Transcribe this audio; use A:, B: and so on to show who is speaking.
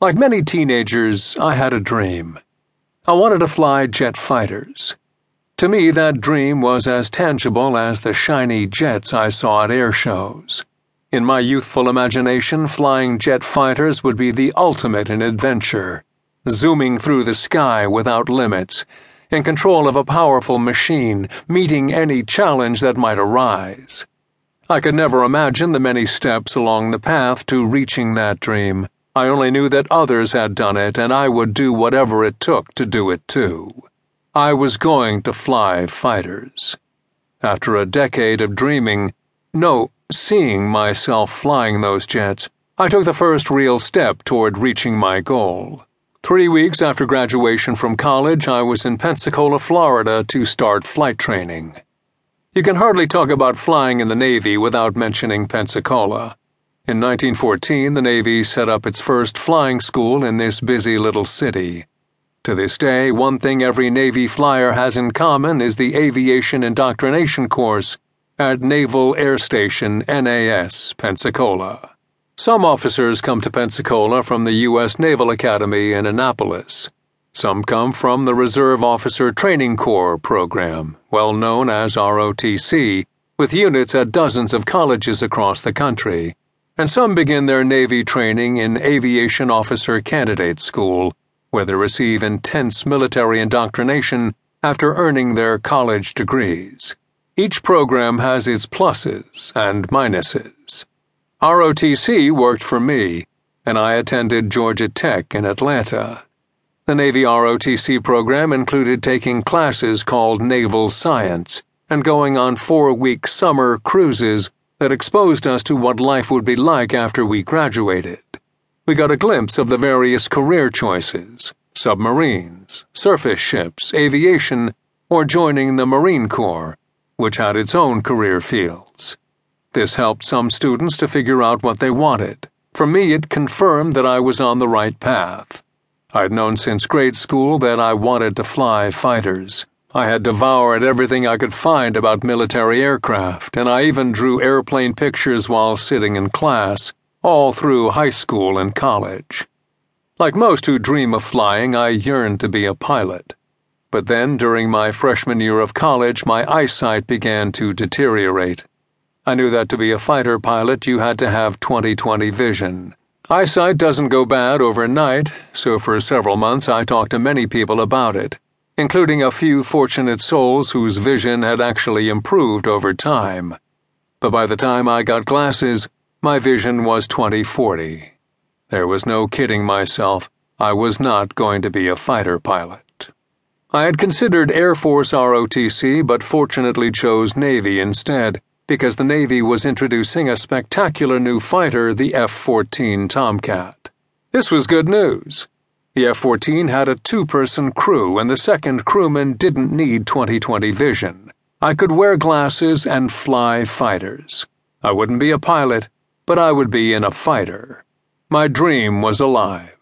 A: Like many teenagers, I had a dream. I wanted to fly jet fighters. To me, that dream was as tangible as the shiny jets I saw at air shows. In my youthful imagination, flying jet fighters would be the ultimate in adventure, zooming through the sky without limits, in control of a powerful machine, meeting any challenge that might arise. I could never imagine the many steps along the path to reaching that dream. I only knew that others had done it, and I would do whatever it took to do it too. I was going to fly fighters. After a decade of dreaming, no, seeing myself flying those jets, I took the first real step toward reaching my goal. Three weeks after graduation from college, I was in Pensacola, Florida to start flight training. You can hardly talk about flying in the Navy without mentioning Pensacola. In 1914, the Navy set up its first flying school in this busy little city. To this day, one thing every Navy flyer has in common is the Aviation Indoctrination Course at Naval Air Station NAS, Pensacola. Some officers come to Pensacola from the U.S. Naval Academy in Annapolis. Some come from the Reserve Officer Training Corps program, well known as ROTC, with units at dozens of colleges across the country and some begin their Navy training in Aviation Officer Candidate School, where they receive intense military indoctrination after earning their college degrees. Each program has its pluses and minuses. ROTC worked for me, and I attended Georgia Tech in Atlanta. The Navy ROTC program included taking classes called Naval Science and going on four week summer cruises that exposed us to what life would be like after we graduated. We got a glimpse of the various career choices submarines, surface ships, aviation, or joining the Marine Corps, which had its own career fields. This helped some students to figure out what they wanted. For me, it confirmed that I was on the right path. I'd known since grade school that I wanted to fly fighters. I had devoured everything I could find about military aircraft, and I even drew airplane pictures while sitting in class, all through high school and college. Like most who dream of flying, I yearned to be a pilot. But then, during my freshman year of college, my eyesight began to deteriorate. I knew that to be a fighter pilot, you had to have 20 20 vision. Eyesight doesn't go bad overnight, so for several months I talked to many people about it including a few fortunate souls whose vision had actually improved over time. But by the time I got glasses, my vision was 2040. There was no kidding myself, I was not going to be a fighter pilot. I had considered Air Force ROTC, but fortunately chose Navy instead, because the Navy was introducing a spectacular new fighter, the F 14 Tomcat. This was good news. The F 14 had a two person crew, and the second crewman didn't need 2020 vision. I could wear glasses and fly fighters. I wouldn't be a pilot, but I would be in a fighter. My dream was alive.